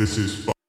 This is.